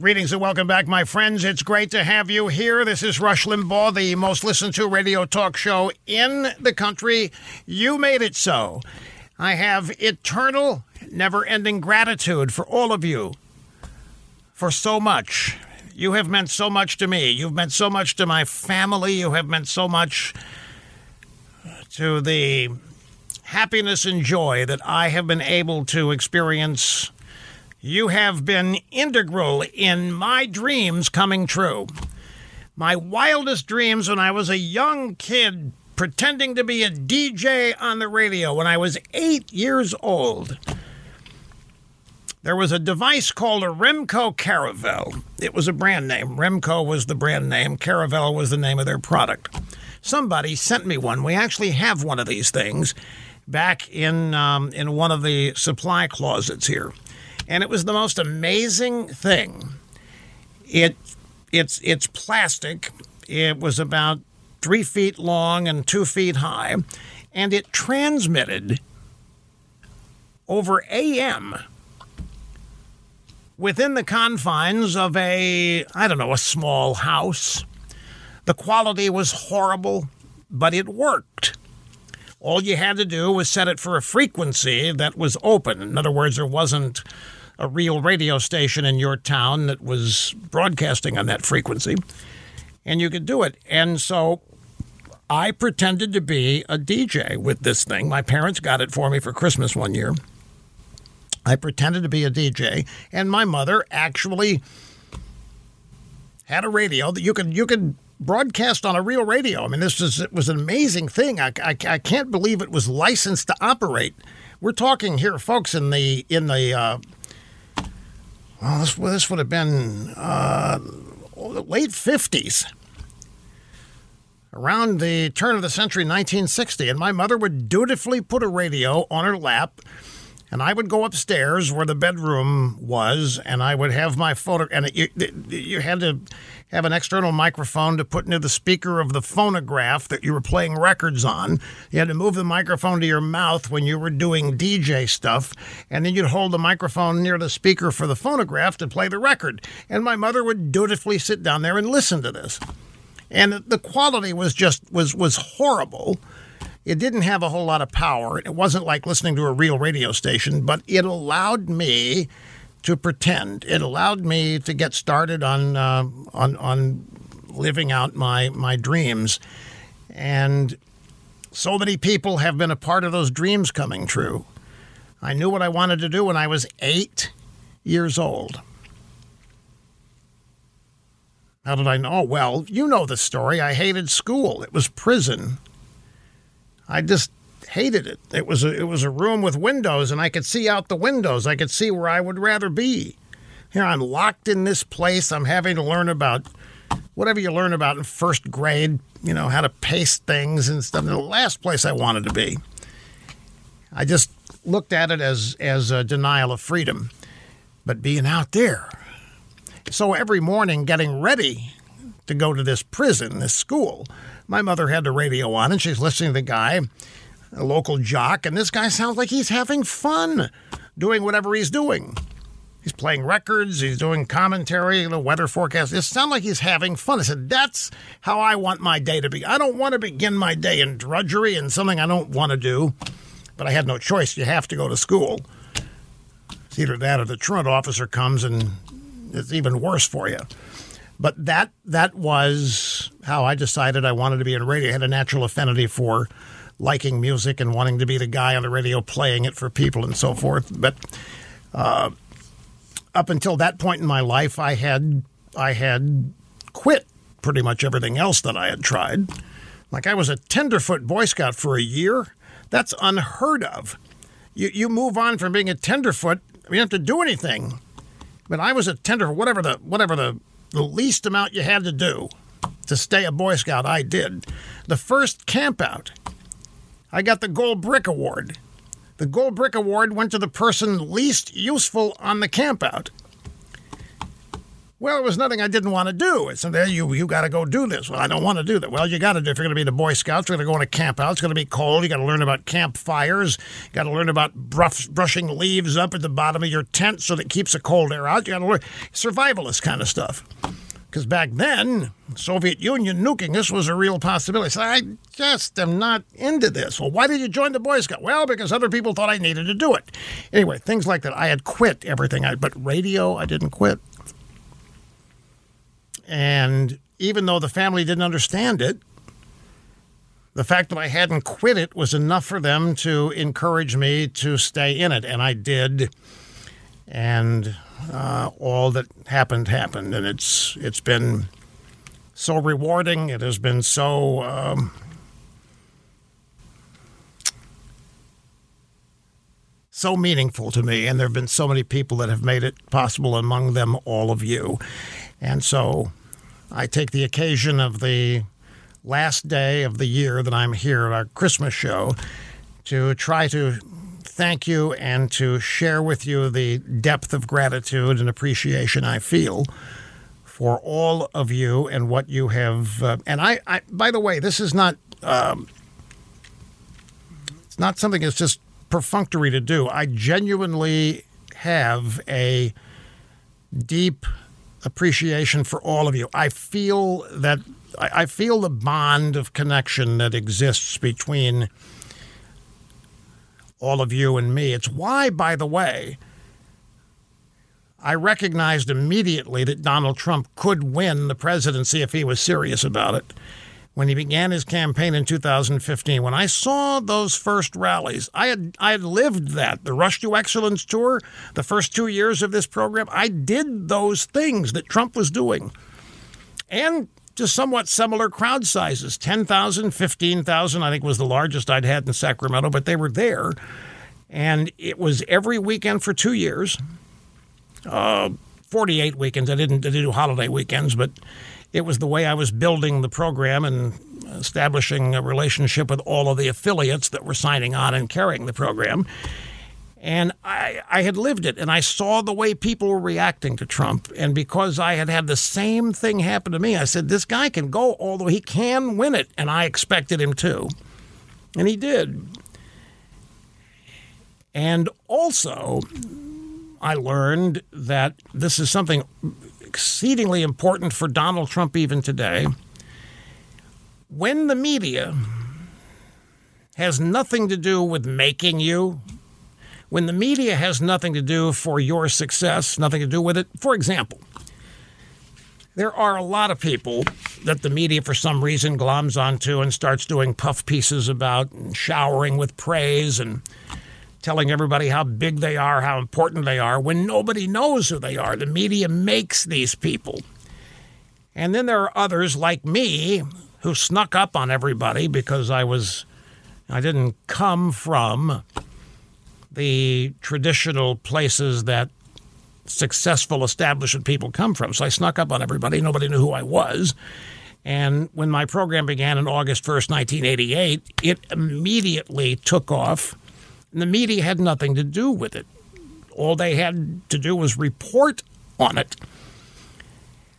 Greetings and welcome back, my friends. It's great to have you here. This is Rush Limbaugh, the most listened to radio talk show in the country. You made it so. I have eternal, never ending gratitude for all of you for so much. You have meant so much to me. You've meant so much to my family. You have meant so much to the happiness and joy that I have been able to experience you have been integral in my dreams coming true. My wildest dreams when I was a young kid pretending to be a DJ on the radio when I was eight years old. There was a device called a Remco Caravelle. It was a brand name. Remco was the brand name, Caravelle was the name of their product. Somebody sent me one. We actually have one of these things back in, um, in one of the supply closets here and it was the most amazing thing. It it's it's plastic. It was about three feet long and two feet high, and it transmitted over AM within the confines of a I don't know a small house. The quality was horrible, but it worked. All you had to do was set it for a frequency that was open. In other words, there wasn't a real radio station in your town that was broadcasting on that frequency, and you could do it. And so I pretended to be a DJ with this thing. My parents got it for me for Christmas one year. I pretended to be a DJ, and my mother actually had a radio that you could you could broadcast on a real radio. I mean, this was it was an amazing thing. I, I, I can't believe it was licensed to operate. We're talking here, folks, in the in the uh, well, this, this would have been uh, late 50s, around the turn of the century, 1960. And my mother would dutifully put a radio on her lap. And I would go upstairs where the bedroom was, and I would have my photo. And it, you, you had to have an external microphone to put into the speaker of the phonograph that you were playing records on. You had to move the microphone to your mouth when you were doing DJ stuff, and then you'd hold the microphone near the speaker for the phonograph to play the record. And my mother would dutifully sit down there and listen to this. And the quality was just was was horrible. It didn't have a whole lot of power. It wasn't like listening to a real radio station, but it allowed me to pretend. It allowed me to get started on uh, on on living out my my dreams, and so many people have been a part of those dreams coming true. I knew what I wanted to do when I was eight years old. How did I know? Well, you know the story. I hated school. It was prison. I just hated it. It was a, it was a room with windows, and I could see out the windows. I could see where I would rather be. Here I'm locked in this place. I'm having to learn about whatever you learn about in first grade. You know how to paste things and stuff. the last place I wanted to be. I just looked at it as as a denial of freedom, but being out there. So every morning, getting ready to go to this prison, this school, my mother had the radio on, and she's listening to the guy a local jock, and this guy sounds like he's having fun doing whatever he's doing. He's playing records, he's doing commentary, the weather forecast. It sounds like he's having fun. I said, That's how I want my day to be. I don't want to begin my day in drudgery and something I don't want to do, but I had no choice. You have to go to school. It's either that or the truant officer comes and it's even worse for you. But that that was how I decided I wanted to be in radio. I had a natural affinity for liking music and wanting to be the guy on the radio playing it for people and so forth. But uh, up until that point in my life, I had I had quit pretty much everything else that I had tried. Like I was a tenderfoot Boy Scout for a year. That's unheard of. You you move on from being a tenderfoot. You don't have to do anything. But I was a tenderfoot. Whatever the whatever the the least amount you had to do to stay a Boy Scout, I did. The first campout I got the Gold Brick Award. The Gold Brick Award went to the person least useful on the campout. Well, it was nothing I didn't want to do. It's there you you got to go do this. Well, I don't want to do that. Well, you got to do. If you're going to be the Boy Scouts, you're going to go on a camp out. It's going to be cold. You got to learn about campfires. You got to learn about brush, brushing leaves up at the bottom of your tent so that it keeps the cold air out. You got to learn survivalist kind of stuff. Because back then, Soviet Union nuking us was a real possibility. So I just am not into this. Well, why did you join the Boy Scout? Well, because other people thought I needed to do it. Anyway, things like that. I had quit everything. I, but radio, I didn't quit. And even though the family didn't understand it, the fact that I hadn't quit it was enough for them to encourage me to stay in it. And I did. And uh, all that happened happened, and it's it's been so rewarding. It has been so. Um, so meaningful to me, and there have been so many people that have made it possible, among them all of you. And so I take the occasion of the last day of the year that I'm here, at our Christmas show, to try to thank you and to share with you the depth of gratitude and appreciation I feel for all of you and what you have. Uh, and I, I, by the way, this is not. Um, it's not something that's just perfunctory to do. I genuinely have a deep appreciation for all of you. I feel that I feel the bond of connection that exists between all of you and me. It's why, by the way, I recognized immediately that Donald Trump could win the presidency if he was serious about it. When he began his campaign in 2015, when I saw those first rallies, I had I had lived that the Rush to Excellence tour, the first two years of this program. I did those things that Trump was doing, and to somewhat similar crowd sizes 10,000, 15,000, I think was the largest I'd had in Sacramento, but they were there. And it was every weekend for two years, uh, 48 weekends. I didn't, I didn't do holiday weekends, but it was the way I was building the program and establishing a relationship with all of the affiliates that were signing on and carrying the program. And I, I had lived it and I saw the way people were reacting to Trump. And because I had had the same thing happen to me, I said, this guy can go, although he can win it. And I expected him to. And he did. And also, I learned that this is something exceedingly important for Donald Trump even today. When the media has nothing to do with making you, when the media has nothing to do for your success, nothing to do with it. For example, there are a lot of people that the media, for some reason, gloms onto and starts doing puff pieces about and showering with praise and telling everybody how big they are, how important they are, when nobody knows who they are. The media makes these people. And then there are others like me who snuck up on everybody because I was I didn't come from the traditional places that successful establishment people come from. So I snuck up on everybody. Nobody knew who I was. And when my program began on August 1st, 1988, it immediately took off. And the media had nothing to do with it. All they had to do was report on it.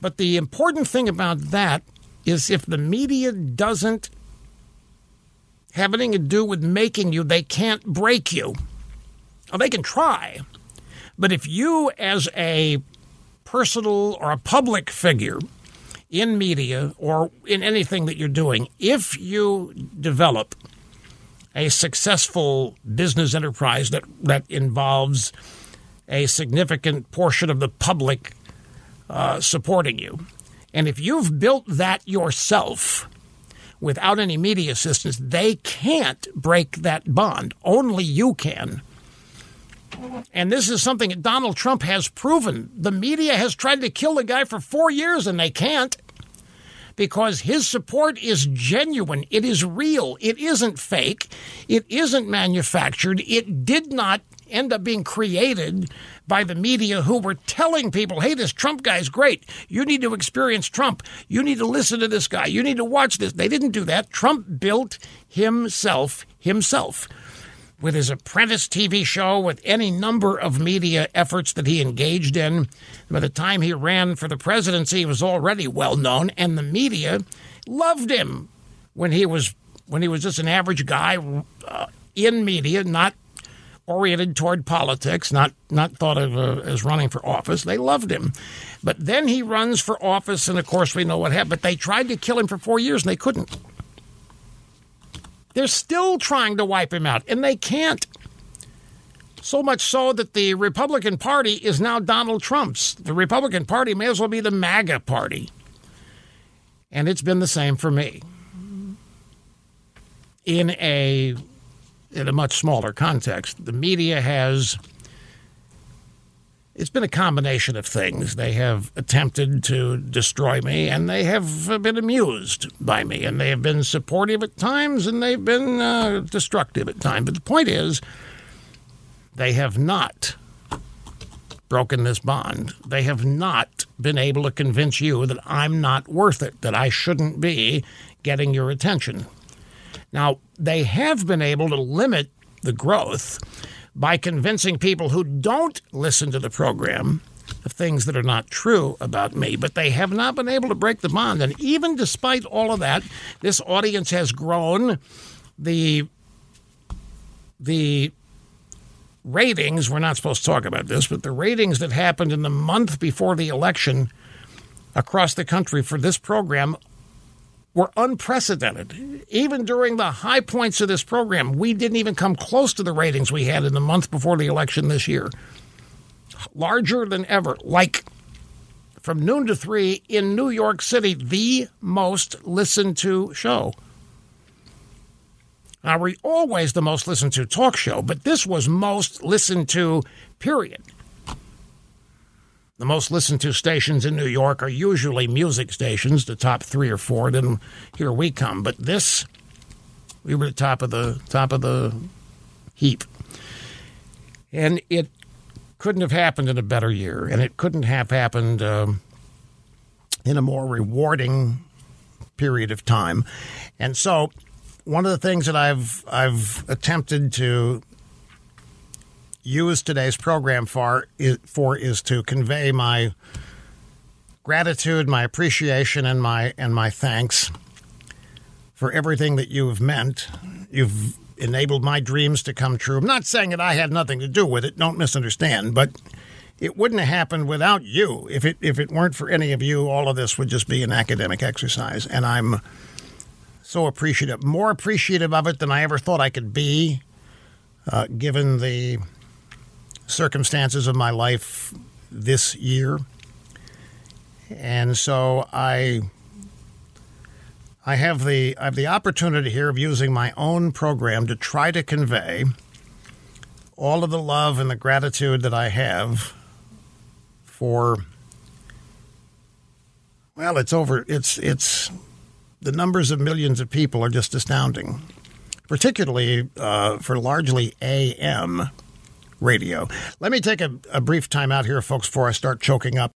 But the important thing about that is if the media doesn't have anything to do with making you, they can't break you. Well, they can try. But if you, as a personal or a public figure in media or in anything that you're doing, if you develop a successful business enterprise that, that involves a significant portion of the public uh, supporting you, and if you've built that yourself without any media assistance, they can't break that bond. Only you can. And this is something that Donald Trump has proven. The media has tried to kill the guy for four years and they can't because his support is genuine. It is real. It isn't fake. It isn't manufactured. It did not end up being created by the media who were telling people, hey, this Trump guy's great. You need to experience Trump. You need to listen to this guy. You need to watch this. They didn't do that. Trump built himself himself. With his apprentice TV show, with any number of media efforts that he engaged in. By the time he ran for the presidency, he was already well known, and the media loved him when he was when he was just an average guy uh, in media, not oriented toward politics, not not thought of uh, as running for office. They loved him, but then he runs for office, and of course we know what happened. But they tried to kill him for four years, and they couldn't. They're still trying to wipe him out, and they can't. So much so that the Republican Party is now Donald Trump's. The Republican Party may as well be the MAGA Party. And it's been the same for me. In a in a much smaller context. The media has it's been a combination of things. They have attempted to destroy me, and they have been amused by me, and they have been supportive at times, and they've been uh, destructive at times. But the point is, they have not broken this bond. They have not been able to convince you that I'm not worth it, that I shouldn't be getting your attention. Now, they have been able to limit the growth by convincing people who don't listen to the program of things that are not true about me, but they have not been able to break the bond. And even despite all of that, this audience has grown. The the ratings, we're not supposed to talk about this, but the ratings that happened in the month before the election across the country for this program were unprecedented. Even during the high points of this program, we didn't even come close to the ratings we had in the month before the election this year. Larger than ever, like from noon to three in New York City, the most listened to show. Now, we're always the most listened to talk show, but this was most listened to, period. The most listened to stations in New York are usually music stations, the top three or four. Then here we come. But this, we were at the top of the top of the heap, and it couldn't have happened in a better year, and it couldn't have happened um, in a more rewarding period of time. And so, one of the things that I've I've attempted to use today's program for is, for is to convey my gratitude, my appreciation, and my and my thanks for everything that you have meant. You've enabled my dreams to come true. I'm not saying that I had nothing to do with it. Don't misunderstand, but it wouldn't have happened without you. If it if it weren't for any of you, all of this would just be an academic exercise. And I'm so appreciative, more appreciative of it than I ever thought I could be, uh, given the circumstances of my life this year. And so I I have the I have the opportunity here of using my own program to try to convey all of the love and the gratitude that I have for well, it's over it's it's the numbers of millions of people are just astounding, particularly uh, for largely AM radio. Let me take a, a brief time out here, folks, before I start choking up.